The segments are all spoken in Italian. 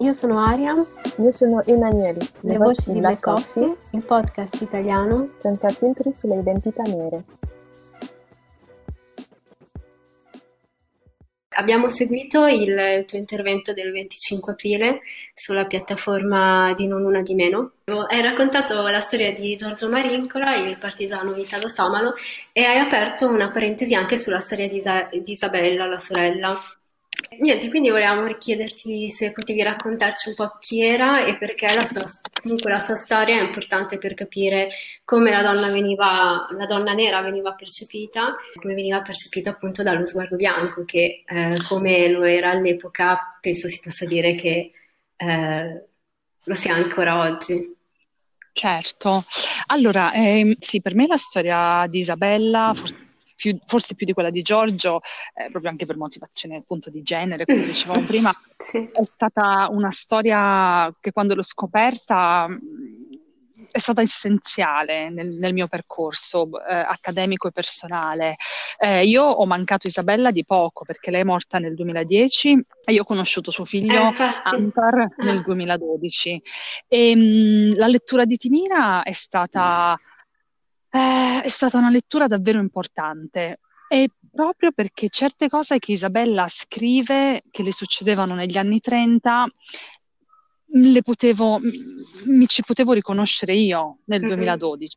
Io sono Aria. Io sono Emanuele. Le, Le voci di Black Coffee, Coffee, il podcast italiano senza filtri sulle identità nere. Abbiamo seguito il tuo intervento del 25 aprile sulla piattaforma di Non Una di Meno. Hai raccontato la storia di Giorgio Marincola, il partigiano Italo Samalo, e hai aperto una parentesi anche sulla storia di, Isa- di Isabella, la sorella. Niente, quindi volevamo richiederti se potevi raccontarci un po' chi era e perché la sua, comunque la sua storia è importante per capire come la donna, veniva, la donna nera veniva percepita, come veniva percepita appunto dallo sguardo bianco, che eh, come lo era all'epoca penso si possa dire che eh, lo sia ancora oggi. Certo, allora ehm, sì, per me la storia di Isabella, forse più, forse più di quella di Giorgio, eh, proprio anche per motivazione appunto di genere, come dicevamo prima, sì. è stata una storia che quando l'ho scoperta è stata essenziale nel, nel mio percorso eh, accademico e personale. Eh, io ho mancato Isabella di poco perché lei è morta nel 2010 e io ho conosciuto suo figlio eh, Antar nel 2012. E, mh, la lettura di Timira è stata eh, è stata una lettura davvero importante e proprio perché certe cose che Isabella scrive, che le succedevano negli anni 30, le potevo, mi ci potevo riconoscere io nel mm-hmm. 2012.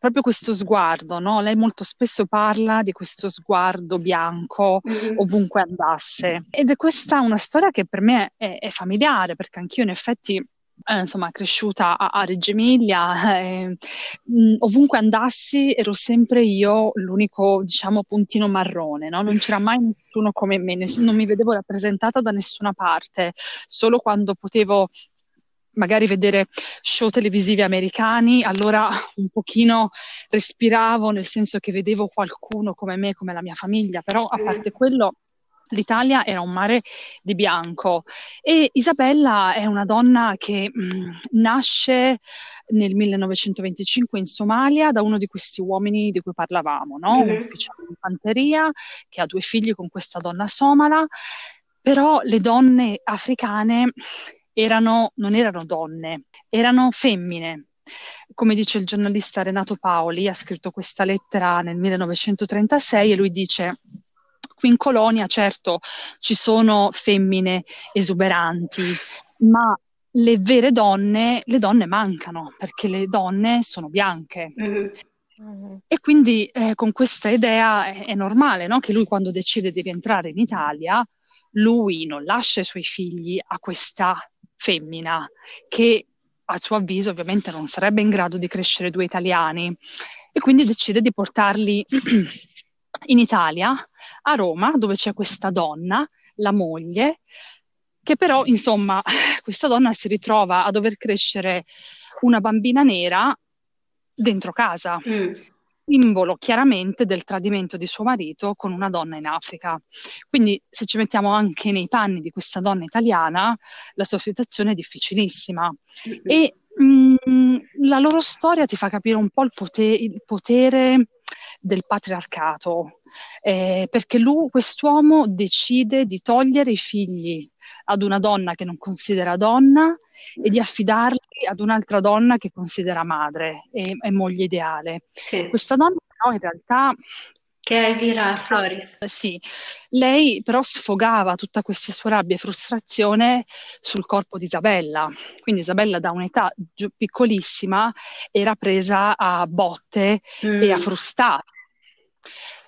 Proprio questo sguardo, no? Lei molto spesso parla di questo sguardo bianco mm-hmm. ovunque andasse. Ed è questa una storia che per me è, è familiare, perché anch'io in effetti eh, insomma, cresciuta a, a Reggio Emilia, eh, mh, ovunque andassi ero sempre io l'unico, diciamo, puntino marrone, no? non c'era mai nessuno come me, ness- non mi vedevo rappresentata da nessuna parte, solo quando potevo magari vedere show televisivi americani, allora un pochino respiravo, nel senso che vedevo qualcuno come me, come la mia famiglia, però a parte quello l'Italia era un mare di bianco e Isabella è una donna che mh, mm, nasce nel 1925 in Somalia da uno di questi uomini di cui parlavamo, no? mm-hmm. un ufficiale di fanteria che ha due figli con questa donna somala, però le donne africane erano, non erano donne, erano femmine. Come dice il giornalista Renato Paoli, ha scritto questa lettera nel 1936 e lui dice Qui in colonia, certo, ci sono femmine esuberanti, ma le vere donne, le donne mancano perché le donne sono bianche. Mm-hmm. E quindi eh, con questa idea è, è normale no? che lui quando decide di rientrare in Italia, lui non lascia i suoi figli a questa femmina che a suo avviso ovviamente non sarebbe in grado di crescere due italiani e quindi decide di portarli in Italia, a Roma, dove c'è questa donna, la moglie, che però, insomma, questa donna si ritrova a dover crescere una bambina nera dentro casa. Mm. Simbolo chiaramente del tradimento di suo marito con una donna in Africa. Quindi, se ci mettiamo anche nei panni di questa donna italiana, la sua situazione è difficilissima. Mm-hmm. E mh, mm, la loro storia ti fa capire un po' il, potere, il potere del patriarcato, eh, perché lui, quest'uomo decide di togliere i figli ad una donna che non considera donna e di affidarli ad un'altra donna che considera madre e, e moglie ideale. Sì. Questa donna però in realtà che è Elvira Floris. Sì, lei però sfogava tutta questa sua rabbia e frustrazione sul corpo di Isabella. Quindi Isabella da un'età piccolissima era presa a botte mm. e a frustate.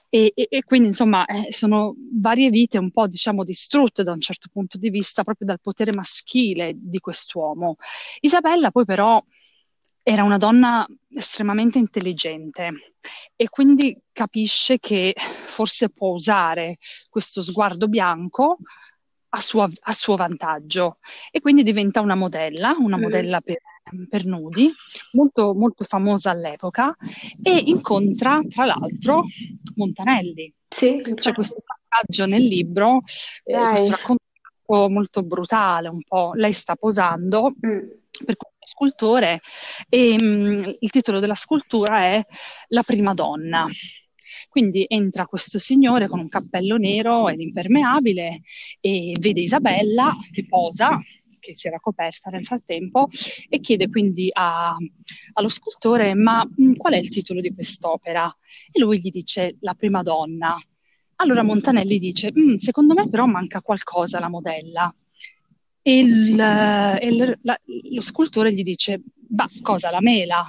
E, e, e quindi insomma eh, sono varie vite un po' diciamo distrutte da un certo punto di vista proprio dal potere maschile di quest'uomo. Isabella poi però era una donna estremamente intelligente e quindi capisce che forse può usare questo sguardo bianco a suo, a suo vantaggio e quindi diventa una modella, una mm. modella per, per nudi, molto, molto famosa all'epoca e incontra tra l'altro Montanelli. Sì, C'è questo passaggio nel libro, eh, questo racconto molto brutale, un po'. Lei sta posando mm. Scultore e mh, mm, il titolo della scultura è La prima donna. Quindi entra questo signore con un cappello nero ed impermeabile e vede Isabella che posa, che si era coperta nel frattempo, e chiede quindi a, allo scultore: Ma mh, mm, qual è il titolo di quest'opera? E lui gli dice: La prima donna. Allora Montanelli dice: mm, Secondo me, però, manca qualcosa alla modella. E, il, e il, la, lo scultore gli dice, ma cosa, la mela?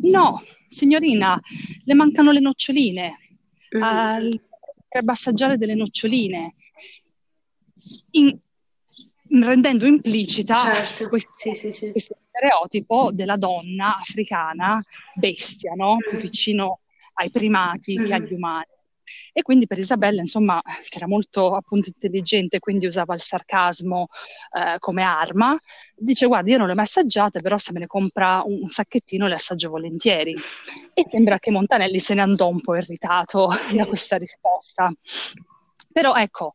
No, signorina, le mancano le noccioline, mm. al, per assaggiare delle noccioline, in, rendendo implicita certo. questo, sì, sì, sì. questo, stereotipo della donna africana bestia, no? più mm. vicino ai primati mm. che agli umani. E quindi per Isabella, insomma, che era molto appunto intelligente, quindi usava il sarcasmo eh, come arma, dice guarda io non le ho mai assaggiate, però se me ne compra un, un sacchettino le assaggio volentieri. E sembra che Montanelli se ne andò un po' irritato da questa risposta. Però ecco,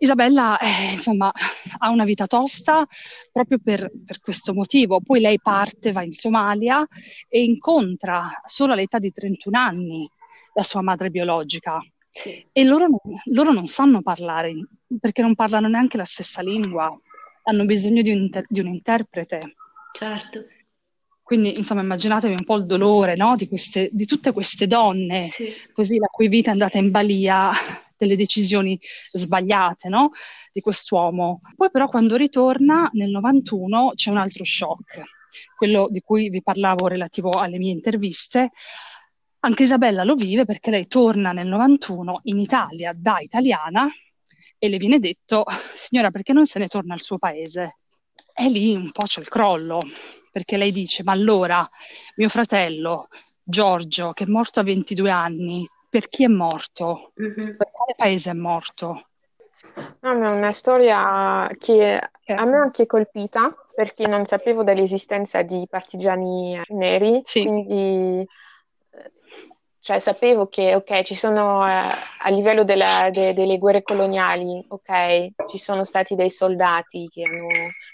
Isabella, eh, insomma, ha una vita tosta proprio per, per, questo motivo. Poi lei parte, va in Somalia e incontra solo all'età di 31 anni la sua madre biologica. Sì. E loro non, loro non, sanno parlare perché non parlano neanche la stessa lingua, hanno bisogno di un, inter- di un interprete. Certo. Quindi, insomma, immaginatevi un po' il dolore no? di, queste, di, tutte queste donne, sì. così la cui vita è andata in balia delle decisioni sbagliate no? di quest'uomo. Poi, però, quando ritorna nel 91 c'è un altro shock, quello di cui vi parlavo relativo alle mie interviste. Anche Isabella lo vive perché lei torna nel 91 in Italia da italiana e le viene detto, signora, perché non se ne torna al suo paese? E lì un po' c'è il crollo, perché lei dice, ma allora mio fratello Giorgio, che è morto a 22 anni, per chi è morto? Mm-hmm. Per quale paese è morto? No, è una storia che a me anche colpita perché non sapevo dell'esistenza di partigiani neri, sì. quindi cioè sapevo che, ok, ci sono eh, a livello della, de, delle guerre coloniali, ok, ci sono stati dei soldati che hanno,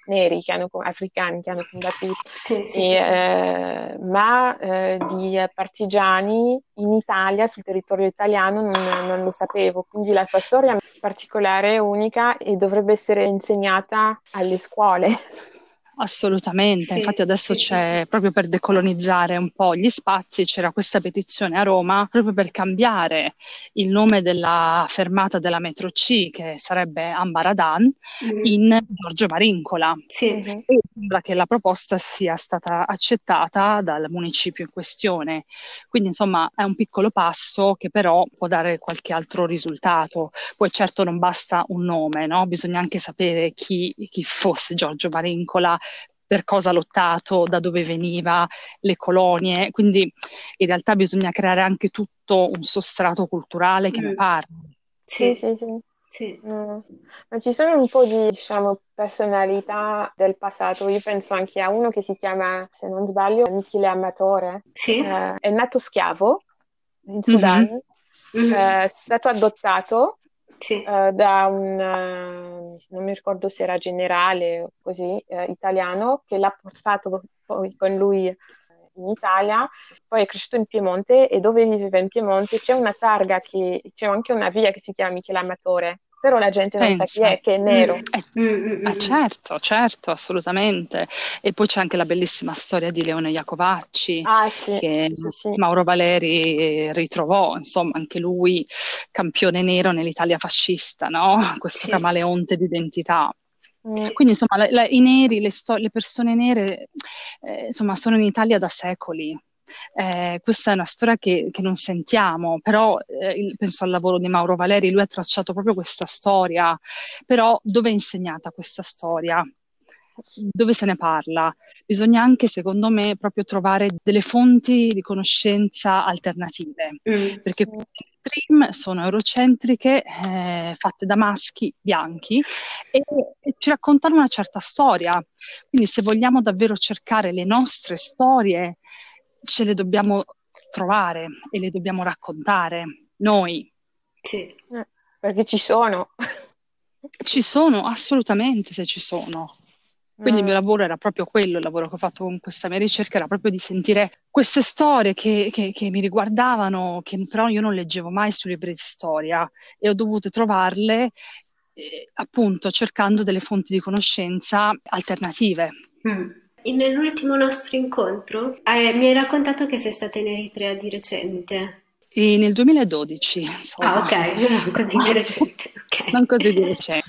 neri, che hanno, africani che hanno combattuto, sì, sì, e. Eh, ma eh, di partigiani in Italia, sul territorio italiano, non, non lo sapevo. Quindi la sua storia è particolare, unica e dovrebbe essere insegnata alle scuole. Assolutamente, sì, infatti adesso sì, c'è sì. proprio per decolonizzare un po' gli spazi, c'era questa petizione a Roma proprio per cambiare il nome della fermata della metro C, che sarebbe Ambaradan, mm. in Giorgio Marincola. Sì. E sembra che la proposta sia stata accettata dal municipio in questione. Quindi insomma è un piccolo passo che però può dare qualche altro risultato. Poi certo non basta un nome, no? bisogna anche sapere chi, chi fosse Giorgio Marincola per cosa ha lottato, da dove veniva, le colonie, quindi in realtà bisogna creare anche tutto un sostrato culturale che mm. ne parli. Sì, sì, sì. sì. Mm. Ma ci sono un po' di, diciamo, personalità del passato. Io penso anche a uno che si chiama, se non sbaglio, Michele Amatore. Sì. Eh, è nato schiavo in Sudan, mm-hmm. eh, è stato adottato sì. uh, da un, uh, non mi ricordo se era generale o così, uh, italiano, che l'ha portato poi con lui in Italia, poi è cresciuto in Piemonte e dove viveva in Piemonte c'è una targa, che, c'è anche una via che si chiama Michele Amatore, però la gente non Pensa. sa chi è, che è nero. Mm. Eh, eh, certo, certo, assolutamente. E poi c'è anche la bellissima storia di Leone Iacovacci, ah, sì, che sì, sì. Mauro Valeri ritrovò, insomma, anche lui campione nero nell'Italia fascista, no? Questo camaleonte d'identità. Quindi insomma la, la, i neri, le, sto- le, persone nere eh, insomma, sono in Italia da secoli eh, questa è una storia che, che non sentiamo, però eh, penso al lavoro di Mauro Valeri, lui ha tracciato proprio questa storia, però dove è insegnata questa storia? dove se ne parla. Bisogna anche, secondo me, proprio trovare delle fonti di conoscenza alternative, mm. perché stream sono eurocentriche, eh, fatte da maschi bianchi e, e, ci raccontano una certa storia. Quindi se vogliamo davvero cercare le nostre storie, ce le dobbiamo trovare e le dobbiamo raccontare noi. Sì, eh, perché ci sono. Ci sono, assolutamente se ci sono. Quindi il mio mm. lavoro era proprio quello, il lavoro che ho fatto con questa mia ricerca era proprio di sentire queste storie che, che, che mi riguardavano, che però io non leggevo mai sui libri di storia e ho dovuto trovarle eh, appunto cercando delle fonti di conoscenza alternative. Mm. Nell'ultimo nostro incontro eh, mi hai raccontato che sei stata in Eritrea di recente. E nel 2012. Insomma. Ah, ok, così di recente. Okay. Non così di recente.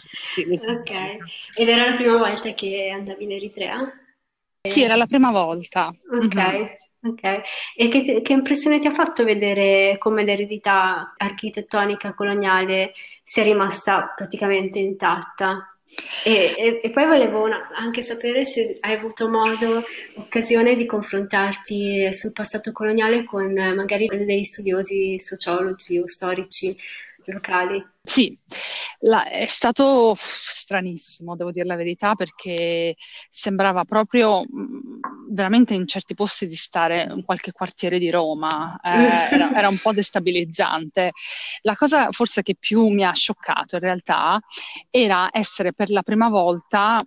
ok, ed era la prima volta che andavi in Eritrea? Sì, era la prima volta. Ok. Mm-hmm. Ok, e che, che, impressione ti ha fatto vedere come l'eredità architettonica coloniale sia rimasta praticamente intatta? E, e, e, poi volevo una, anche sapere se hai avuto modo, occasione di confrontarti sul passato coloniale con magari degli studiosi sociologi o storici locali. Sì, la, è stato stranissimo, devo dire la verità, perché sembrava proprio mm, veramente in certi posti di stare in qualche quartiere di Roma, eh, era, era, un po' destabilizzante. La cosa forse che più mi ha scioccato in realtà era essere per la prima volta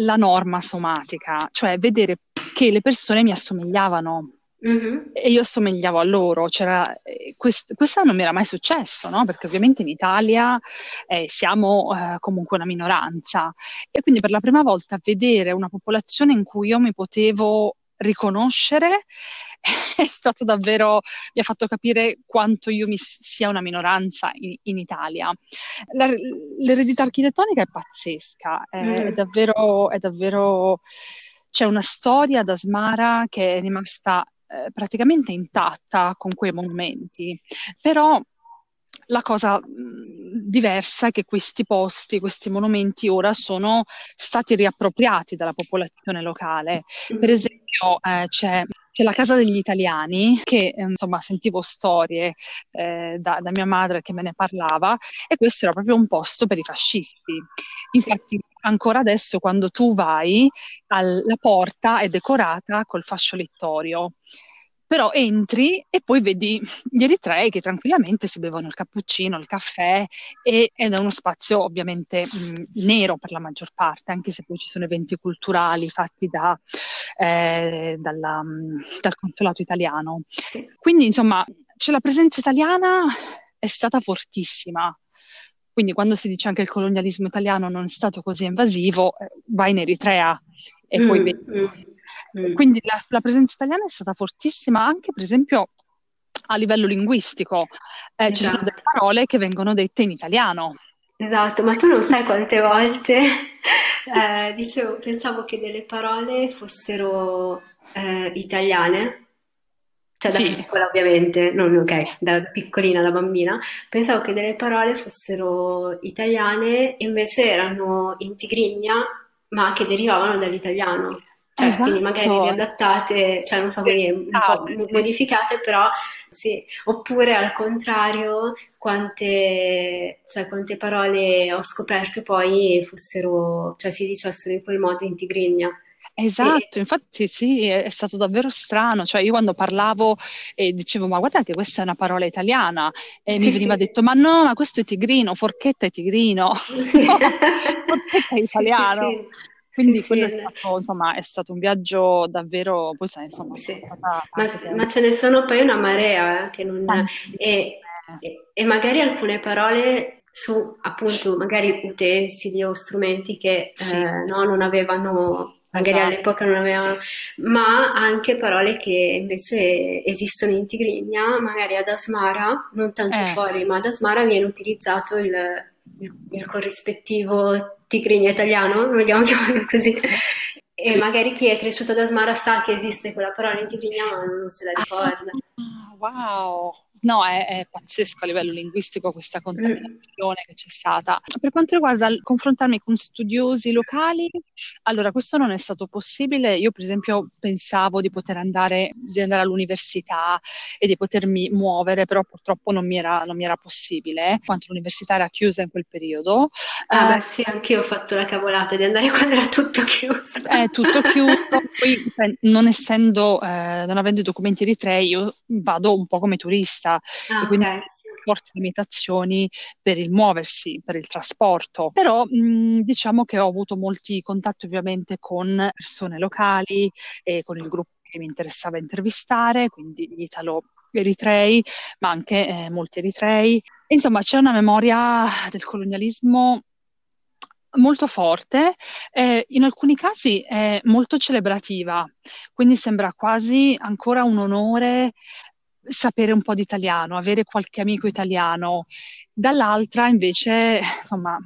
la norma somatica, cioè vedere che le persone mi assomigliavano Mm-hmm. E io assomigliavo a loro, eh, quest- questo non mi era mai successo, no? perché ovviamente in Italia eh, siamo eh, comunque una minoranza e quindi per la prima volta vedere una popolazione in cui io mi potevo riconoscere è stato davvero, mi ha fatto capire quanto io mi sia una minoranza in, inItalia. La, l'eredità architettonica è pazzesca, è, mm. è davvero, è davvero c'è una storia da Smara che è rimasta eh, praticamente intatta con quei monumenti, però la cosa diversa è che questi posti, questi monumenti ora sono stati riappropriati dalla popolazione locale. Per esempio eh, c'è, c'è, la Casa degli Italiani, che eh, insomma sentivo storie eh, da, da, mia madre che me ne parlava, e questo era proprio un posto per i fascisti. Infatti ancora adesso quando tu vai, al, la porta è decorata col fascio littorio però entri e poi vedi gli eritrei che tranquillamente si bevono il cappuccino, il caffè e, ed è uno spazio ovviamente mh, nero per la maggior parte, anche se poi ci sono eventi culturali fatti da, eh, dalla, dal consolato italiano. Quindi insomma, c'è la presenza italiana è stata fortissima. Quindi quando si dice anche che il colonialismo italiano non è stato così invasivo, eh, vai in Eritrea e mm, poi vedi mm Mm. Quindi la, la, presenza italiana è stata fortissima anche, per esempio, a livello linguistico. Eh, esatto. Ci sono delle esatto. parole che vengono dette in italiano. Esatto, ma tu non sai quante volte eh, dicevo, pensavo che delle parole fossero eh, italiane, cioè da sì. piccola ovviamente, non ok, da piccolina, da bambina, pensavo che delle parole fossero italiane, invece erano in tigrinya, ma che derivavano dall'italiano. Cioè, esatto. quindi magari riadattate, cioè non so un po' modificate, però sì. Oppure al contrario, quante, cioè, quante parole ho scoperto poi fossero, cioè si dicessero in quel modo in tigrinya. Esatto, e... infatti sì, è, è, stato davvero strano, cioè io quando parlavo e dicevo ma guarda che questa è una parola italiana e sì, mi veniva sì, detto ma no, ma questo è tigrino, forchetta è tigrino, sì. no, forchetta è italiano. Quindi sì, quello sì. È, stato, insomma, è stato un viaggio davvero, poi sai, insomma, sì. ma, ma, ce ne sono poi una marea eh, che non... E, e, magari alcune parole su appunto magari utensili o strumenti che eh, no, non avevano magari esatto. all'epoca non avevano, ma anche parole che invece esistono in Tigrinya, magari ad Asmara, non tanto eh. fuori, ma ad Asmara viene utilizzato il, il, il corrispettivo tigrinya italiano, vogliamo chiamarlo così. E magari chi è cresciuto da Smara sa che esiste quella parola in tigrinya ma non se la ricorda. Ah, wow! No, è, è, pazzesco a livello linguistico questa contaminazione che c'è stata. Per quanto riguarda il confrontarmi con studiosi locali, allora questo non è stato possibile. Io, per esempio, pensavo di poter andare, di andare all'università e di potermi muovere, però purtroppo non mi era, non mi era possibile, quanto l'università era chiusa in quel periodo. Ah, uh, sì, anche io ho fatto la cavolata di andare quando era tutto chiuso. È tutto chiuso, poi non essendo, eh, non avendo i documenti eritrei, io vado un po' come turista ah, e quindi okay. forti limitazioni per il muoversi, per il trasporto. Però mh, diciamo che ho avuto molti contatti ovviamente con persone locali e con il gruppo che mi interessava intervistare, quindi gli italo eritrei, ma anche eh, molti eritrei. Insomma, c'è una memoria del colonialismo molto forte, eh, in alcuni casi è molto celebrativa, quindi sembra quasi ancora un onore sapere un po' di italiano, avere qualche amico italiano. Dall'altra invece, insomma,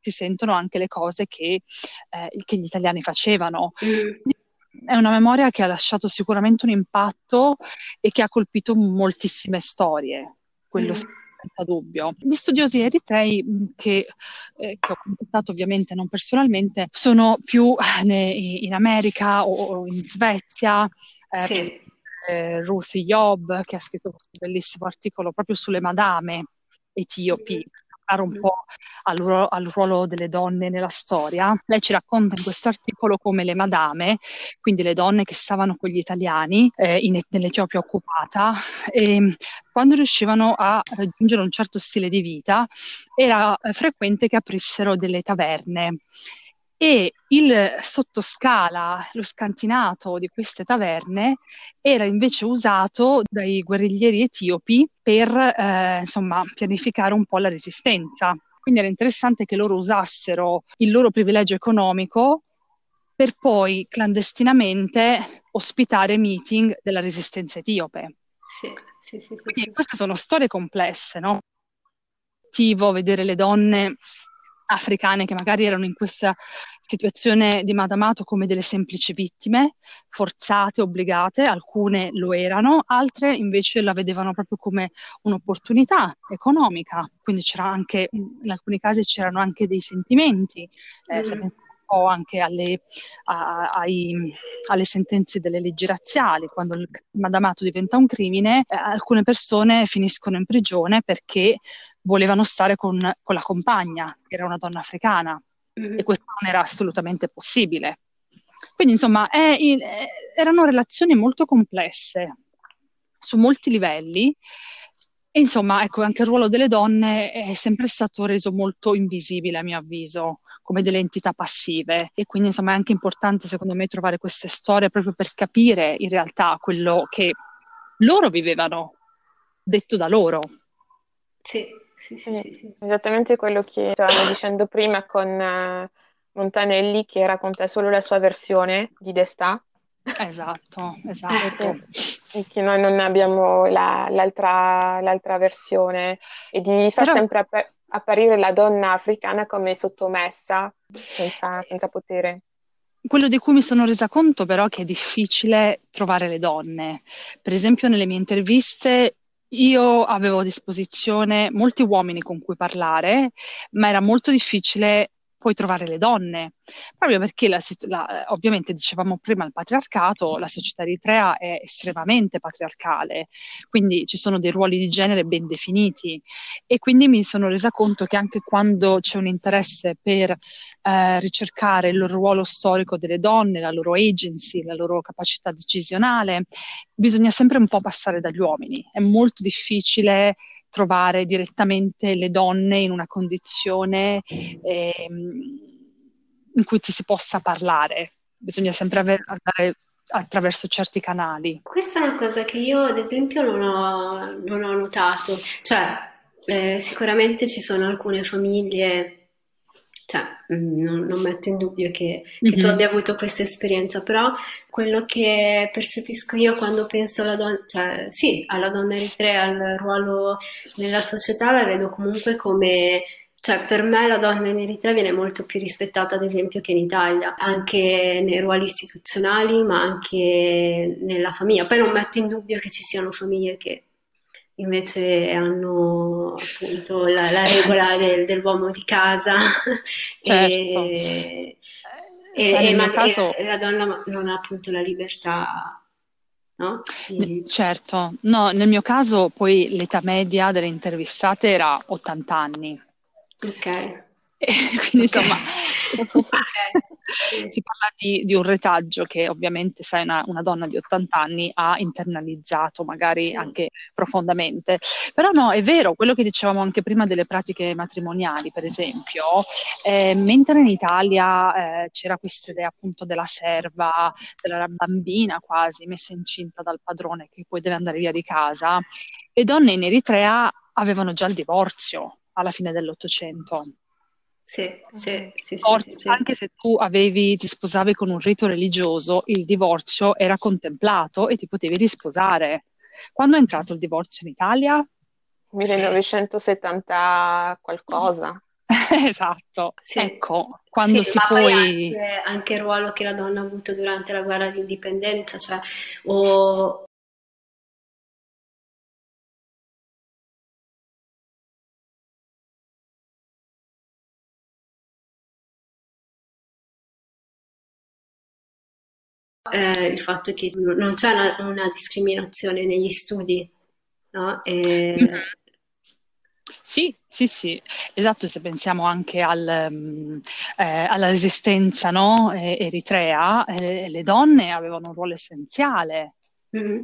si sentono anche le cose che, eh, che gli italiani facevano. Mm. È una memoria che ha lasciato sicuramente un impatto e che ha colpito moltissime storie, quello mm. Senza dubbio. Gli studiosi eritrei che, eh, che, ho contattato ovviamente non personalmente sono più eh, in America o in Svezia. Eh, sì eh, Ruth Job, che ha scritto questo bellissimo articolo proprio sulle madame etiopi, parlare un po' al ruolo, al ruolo, delle donne nella storia. Lei ci racconta in questo articolo come le madame, quindi le donne che stavano con gli italiani eh, in, nell'Etiopia occupata, e quando riuscivano a raggiungere un certo stile di vita, era eh, frequente che aprissero delle taverne e il sottoscala, lo scantinato di queste taverne era invece usato dai guerriglieri etiopi per eh, insomma, pianificare un po' la resistenza. Quindi era interessante che loro usassero il loro privilegio economico per poi clandestinamente ospitare meeting della resistenza etiope. Sì, sì, sì, Quindi queste sono storie complesse, no? Vedere le donne africane che magari erano in questa situazione di Madamato come delle semplici vittime, forzate, obbligate, alcune lo erano, altre invece la vedevano proprio come un'opportunità economica, quindi c'era anche, in alcuni casi c'erano anche dei sentimenti, eh, mm po' anche alle, a, ai, alle, sentenze delle leggi razziali. Quando il madamato diventa un crimine, eh, alcune persone finiscono in prigione perché volevano stare con, con la compagna, che era una donna africana, mm-hmm. e questo non era assolutamente possibile. Quindi, insomma, è, è, erano relazioni molto complesse su molti livelli. E insomma, ecco, anche il ruolo delle donne è sempre stato reso molto invisibile, a mio avviso come delle entità passive e quindi insomma è anche importante secondo me trovare queste storie proprio per capire in realtà quello che loro vivevano, detto da loro. Sì, sì, sì, sì, sì. Esattamente quello che stavamo dicendo prima con uh, Montanelli che racconta solo la sua versione di Destà. Esatto, esatto. E che noi non abbiamo la, l'altra, l'altra, versione e di far Però... sempre app- apparire la donna africana come sottomessa, senza, senza potere. Quello di cui mi sono resa conto però è che è difficile trovare le donne. Per esempio nelle mie interviste io avevo a disposizione molti uomini con cui parlare, ma era molto difficile puoi trovare le donne, proprio perché la, la, ovviamente dicevamo prima il patriarcato, la società eritrea è estremamente patriarcale, quindi ci sono dei ruoli di genere ben definiti. E quindi mi sono resa conto che anche quando c'è un interesse per eh, ricercare il ruolo storico delle donne, la loro agency, la loro capacità decisionale, bisogna sempre un po' passare dagli uomini, è molto difficile trovare direttamente le donne in una condizione eh, in cui ti si possa parlare. Bisogna sempre aver, andare attraverso certi canali. Questa è una cosa che io, ad esempio, non ho, non ho notato. Cioè, eh, sicuramente ci sono alcune famiglie cioè, mm, non, non, metto in dubbio che, che mm-hmm. tu abbia avuto questa esperienza, però quello che percepisco io quando penso alla donna, cioè sì, alla donna eritrea, al ruolo nella società, la vedo comunque come cioè, per me la donna in Eritrea viene molto più rispettata, ad esempio, che in Italia, anche nei ruoli istituzionali, ma anche nella famiglia. Poi non metto in dubbio che ci siano famiglie che invece hanno appunto la, la regola del, dell'uomo di casa certo. e, e, e, ma, caso... e, la donna non ha appunto la libertà. No? Quindi... Certo, no, nel mio caso poi l'età media delle intervistate era 80 anni. Ok. Quindi insomma, si parla di, di, un retaggio che ovviamente, sai, una, una, donna di 80 anni ha internalizzato magari anche profondamente. Però no, è vero, quello che dicevamo anche prima delle pratiche matrimoniali, per esempio, eh, mentre in Italia eh, c'era questa idea appunto della serva, della bambina quasi messa incinta dal padrone che poi deve andare via di casa, le donne in Eritrea avevano già il divorzio alla fine dell'Ottocento. Sì, sì, sì, Forse, sì, Anche se tu avevi, ti sposavi con un rito religioso, il divorzio era contemplato e ti potevi risposare. Quando è entrato il divorzio in Italia? 1970 qualcosa. esatto, sì. ecco, quando sì, si ma poi... Anche, anche, il ruolo che la donna ha avuto durante la guerra di indipendenza, cioè, o, eh, il fatto che non c'è una, una discriminazione negli studi, no? E... Mm-hmm. Sì, sì, sì, esatto, se pensiamo anche al, um, eh, alla resistenza no? eritrea, eh, le donne avevano un ruolo essenziale, mm-hmm.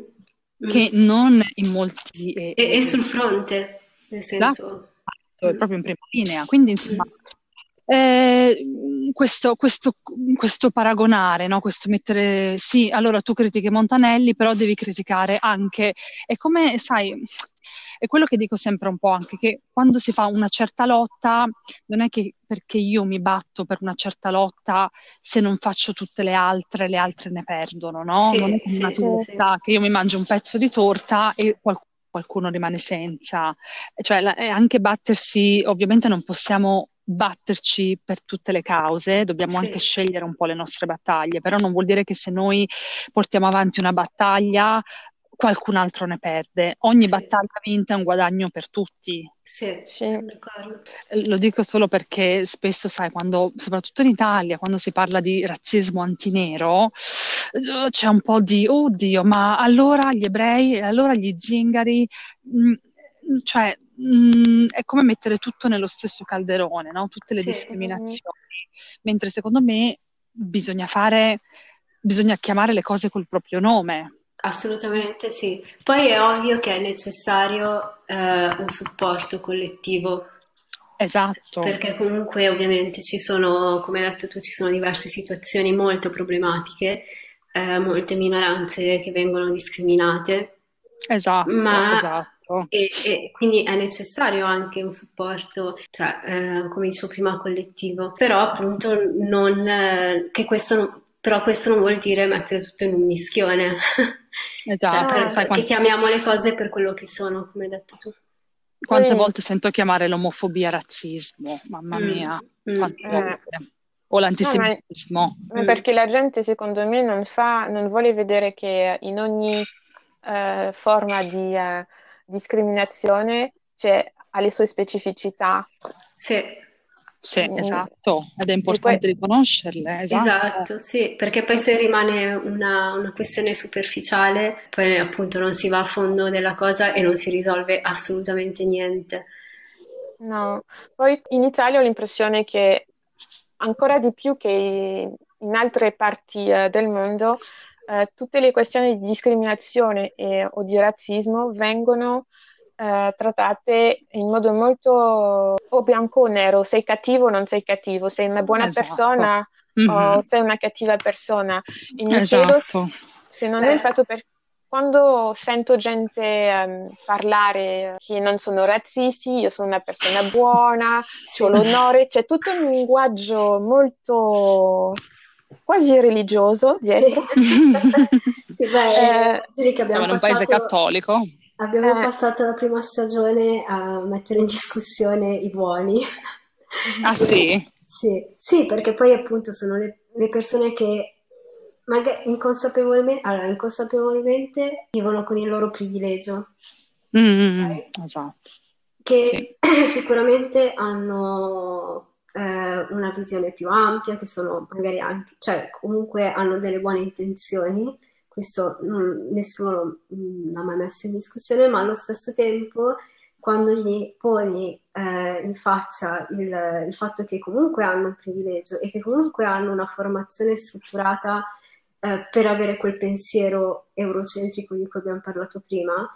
che non in molti... Eh, e, e, sul fronte, nel senso... Esatto, proprio in prima linea, quindi insomma... Mm-hmm eh, questo, questo, questo, paragonare, no? questo mettere, sì, allora tu critichi Montanelli, però devi criticare anche, è come, sai, è quello che dico sempre un po' anche, che quando si fa una certa lotta, non è che perché io mi batto per una certa lotta, se non faccio tutte le altre, le altre ne perdono, no? Sì, non è sì, una sì, torta, che io mi mangio un pezzo di torta e qualcuno qualcuno rimane senza, cioè la, anche battersi, ovviamente non possiamo batterci per tutte le cause, dobbiamo sì. anche scegliere un po' le nostre battaglie, però non vuol dire che se noi portiamo avanti una battaglia qualcun altro ne perde. Ogni sì. battaglia vinta è un guadagno per tutti. Sì, sì. Lo dico solo perché spesso, sai, quando, soprattutto in Italia, quando si parla di razzismo antinero, c'è un po' di, oddio, ma allora gli ebrei, allora gli zingari, mh, mm, cioè mh, mm, è come mettere tutto nello stesso calderone, no? tutte le sì. discriminazioni, mentre secondo me bisogna fare, bisogna chiamare le cose col proprio nome. Assolutamente sì. Poi è ovvio che è necessario eh, un supporto collettivo. Esatto. Perché comunque ovviamente ci sono, come hai detto tu, ci sono diverse situazioni molto problematiche, eh, molte minoranze che vengono discriminate. Esatto, ma esatto Certo. E, e, quindi è necessario anche un supporto, cioè, eh, come dicevo prima, collettivo, però appunto non, eh, che questo non, però questo non vuol dire mettere tutto in un mischione. Esatto, cioè, per, sai, quanti... che chiamiamo le cose per quello che sono, come hai detto tu. Quante Poi... volte sento chiamare l'omofobia razzismo, mamma mm, mia, mm, quante mm. volte. O l'antisemitismo. No, ma, perché la gente, secondo me, non, fa, non vuole vedere che in ogni eh, forma di eh, discriminazione cioè, ha le sue specificità. Sì. Sì, mm. esatto, ed è importante poi, riconoscerle. Esatto. esatto. sì, perché poi se rimane una, una, questione superficiale, poi appunto non si va a fondo della cosa e non si risolve assolutamente niente. No, poi in Italia ho l'impressione che ancora di più che in altre parti eh, del mondo eh, tutte le questioni di discriminazione e, o di razzismo vengono eh, trattate in modo molto o bianco o nero, sei cattivo o non sei cattivo, sei una buona esatto. persona mm-hmm. o sei una cattiva persona. E mi esatto. chiedo se non è il fatto per quando sento gente um, parlare che non sono razzisti, io sono una persona buona, ho l'onore, c'è tutto un linguaggio molto quasi religioso dietro. sì, beh, eh, che abbiamo Siamo in un paese cattolico. Abbiamo eh. passato la prima stagione a mettere in discussione i buoni. Ah sì? Sì, sì, perché poi appunto sono le, le persone che magari inconsapevolmente, allora, inconsapevolmente vivono con il loro privilegio. Mm, okay? Esatto. Che sì. sicuramente hanno eh, una visione più ampia, che sono magari anche, cioè comunque hanno delle buone intenzioni, questo non, nessuno l'ha mai messo in discussione, ma allo stesso tempo quando gli poni eh, in faccia il, il, fatto che comunque hanno un privilegio e che comunque hanno una formazione strutturata eh, per avere quel pensiero eurocentrico di cui abbiamo parlato prima,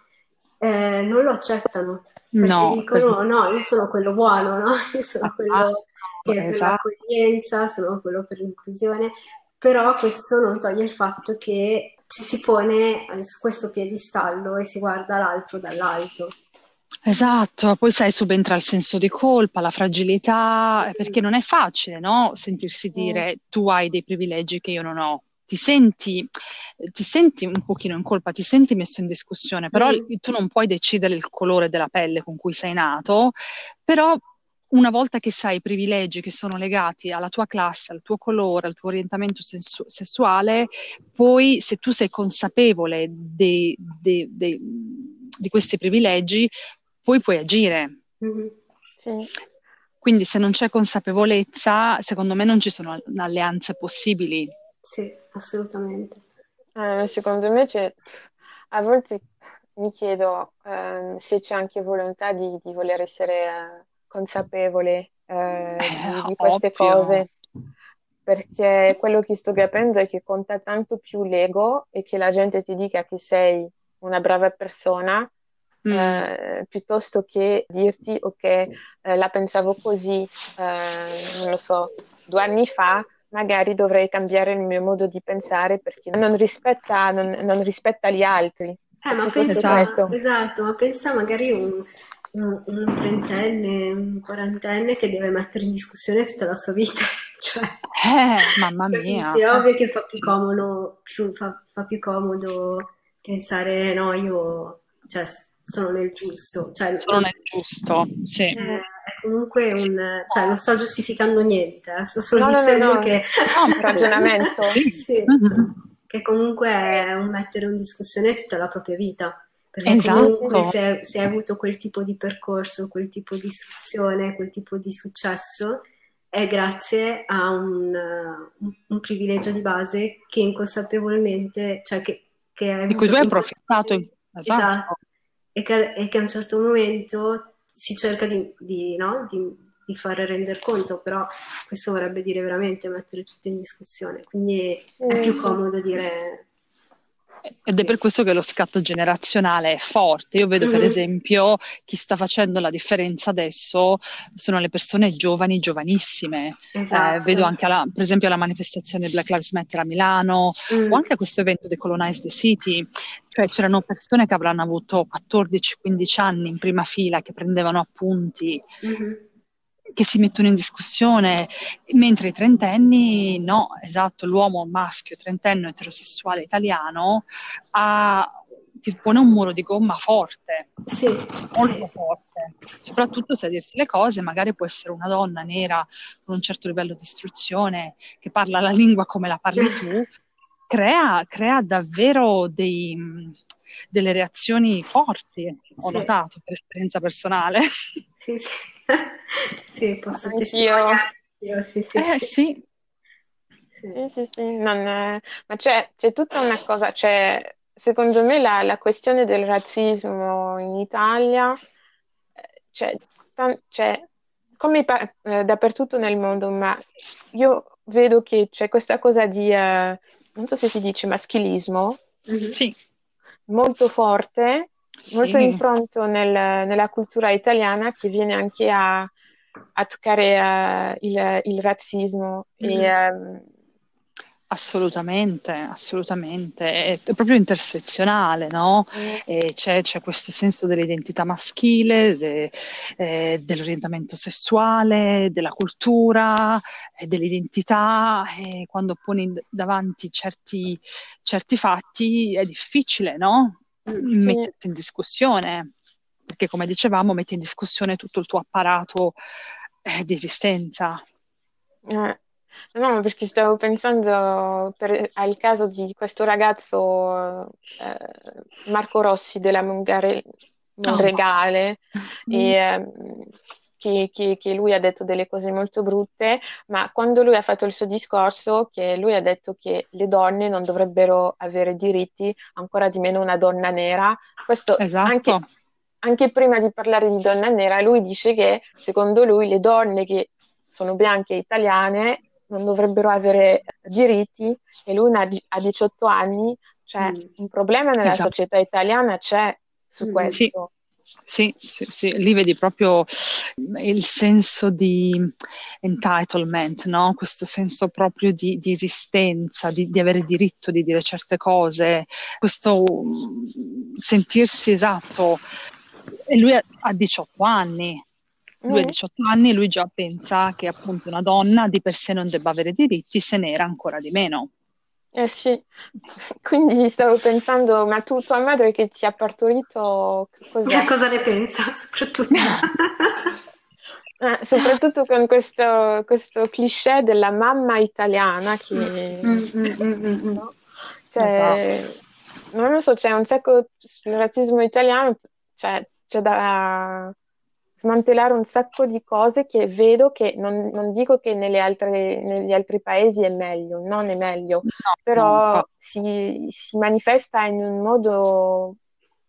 eh, non lo accettano. No, dicono per... no, io sono quello buono, no? io sono quello che è esatto. per l'accoglienza, sono quello per l'inclusione, però questo non toglie il fatto che ci si pone su questo piedistallo e si guarda l'altro dall'alto. Esatto, poi sai, subentra il senso di colpa, la fragilità, perché non è facile, no? Sentirsi dire tu hai dei privilegi che io non ho. Ti senti, ti senti un pochino in colpa, ti senti messo in discussione, però tu non puoi decidere il colore della pelle con cui sei nato, però una volta che sai i privilegi che sono legati alla tua classe, al tuo colore, al tuo orientamento sensu- sessuale, poi se tu sei consapevole de- de- de- di questi privilegi, poi puoi agire. Mm-hmm. Sì. Quindi se non c'è consapevolezza, secondo me non ci sono alleanze possibili. Sì, assolutamente. Eh, secondo me c'è, a volte mi chiedo eh, se c'è anche volontà di, di voler essere eh, consapevole eh, di, di, queste Ovvio. cose, perché quello che sto capendo è che conta tanto più l'ego e che la gente ti dica che sei una brava persona Mm. Eh, piuttosto che dirti ok, eh, la pensavo così, eh, non lo so, due anni fa, magari dovrei cambiare il mio modo di pensare perché non rispetta, non, non rispetta gli altri. Eh, ma pensa, esatto, ma pensa magari un, un, un, trentenne, un quarantenne che deve mettere in discussione tutta la sua vita. cioè, eh, mamma mia. È ovvio che fa più comodo, più, fa, fa più comodo pensare, no, io, cioè, sono nel giusto. Cioè, sono nel giusto, sì. È comunque un... cioè non sto giustificando niente, eh, sto solo no, dicendo no, no, che... No, un ragionamento. sì, uh-huh. che comunque è un mettere in discussione tutta la propria vita. Perché esatto. comunque se, se hai avuto quel tipo di percorso, quel tipo di istruzione, quel tipo di successo, è grazie a un, un, privilegio di base che inconsapevolmente, cioè che, che di cui tu hai approfittato. Esatto. esatto e che, e che a un certo momento si cerca di, di, no? di, di fare rendere conto, però questo vorrebbe dire veramente mettere tutto in discussione, quindi sì, è più sì. comodo dire ed è per questo che lo scatto generazionale è forte. Io vedo, mm-hmm. per esempio, chi sta facendo la differenza adesso sono le persone giovani, giovanissime. Esatto. Eh, vedo anche, alla, per esempio, alla manifestazione Black Lives Matter a Milano mm. o anche a questo evento di Colonize the City. Cioè, c'erano persone che avranno avuto 14-15 anni in prima fila che prendevano appunti. Mm-hmm che si mettono in discussione, mentre i trentenni no, esatto, l'uomo maschio trentenne eterosessuale italiano ha, ti pone un muro di gomma forte, sì, molto sì. forte, soprattutto se a dirti le cose magari può essere una donna nera con un certo livello di istruzione che parla la lingua come la parli tu, crea, crea davvero dei, delle reazioni forti, ho sì. notato per esperienza personale. Sì, sì. sì, posso testimoniare. Sì, sì, eh, sì. Sì, sì, sì, non, ma c'è, c'è, tutta una cosa, cioè, secondo me la, la questione del razzismo in Italia c'è, c'è come eh, dappertutto nel mondo, ma io vedo che c'è questa cosa di, eh, non so se si dice maschilismo, mm-hmm. sì. Molto forte sì. molto impronto nel, nella cultura italiana che viene anche a, a toccare uh, il, il, razzismo. Mm. E, um... Assolutamente, assolutamente, è, è proprio intersezionale, no? Mm. C'è, c'è, questo senso dell'identità maschile, de, eh, dell'orientamento sessuale, della cultura, eh, dell'identità, e quando poni davanti certi, certi fatti è difficile, no? metterti in discussione, perché come dicevamo metti in discussione tutto il tuo apparato eh, di esistenza. Eh. No, perché stavo pensando per, al caso di questo ragazzo eh, Marco Rossi della Mongare, Monregale oh. e, eh, che, che, che, lui ha detto delle cose molto brutte, ma quando lui ha fatto il suo discorso, che lui ha detto che le donne non dovrebbero avere diritti, ancora di meno una donna nera, questo esatto. anche, anche prima di parlare di donna nera, lui dice che secondo lui le donne che sono bianche e italiane non dovrebbero avere diritti e lui ha 18 anni, cioè mm. un problema nella esatto. società italiana c'è su mm. questo. Sì. Sì, sì, sì, lì vedi proprio il senso di entitlement, no? questo senso proprio di, di esistenza, di, di, avere diritto di dire certe cose, questo mm, sentirsi esatto. E lui ha 18 anni, lui ha 18 mm. anni e lui già pensa che appunto una donna di per sé non debba avere diritti, se ne era ancora di meno. Eh sì, quindi stavo pensando, ma tu, tua madre che ti ha partorito, cos'è? Cosa ne pensa, soprattutto? eh, soprattutto con questo, questo, cliché della mamma italiana che... Mm, mm, mm, no? Cioè, non lo so, c'è un sacco sul razzismo italiano, cioè, c'è da smantellare un sacco di cose che vedo che non, non dico che altre, negli altri paesi è meglio, non è meglio, no, però no. Si, si, manifesta in un modo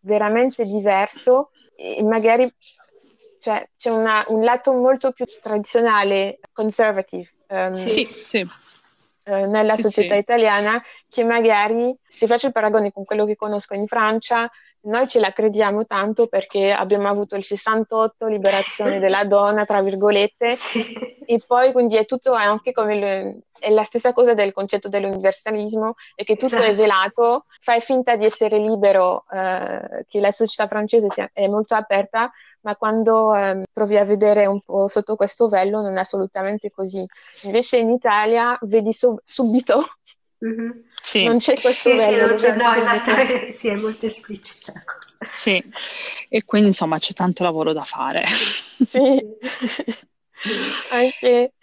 veramente diverso e magari cioè, c'è una, un lato molto più tradizionale, conservative. Um, sì, sì. Uh, nella sì, società sì. italiana che magari se faccio il paragone con quello che conosco in Francia noi ce la crediamo tanto perché abbiamo avuto il 68, liberazione della donna, tra virgolette, sì. e poi quindi è tutto anche come è la stessa cosa del concetto dell'universalismo, è che tutto esatto. è velato, fai finta di essere libero, eh, che la società francese sia, è molto aperta, ma quando eh, provi a vedere un po' sotto questo vello non è assolutamente così. Invece in Italia vedi sub- subito Mm-hmm. Sì. Non c'è questo sì, sì, c'è, no, esattamente, sì, è molto esplicita. Sì, e quindi insomma c'è tanto lavoro da fare. Sì, sì. anche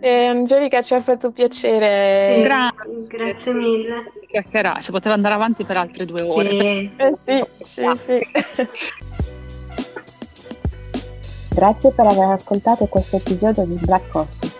eh, Angelica ci ha fatto piacere. Sì, Gra- grazie mille. Chiacchierare, si poteva andare avanti per altre due ore. Sì, eh, sì, sì, sì. Grazie per aver ascoltato questo episodio di Black Coffee.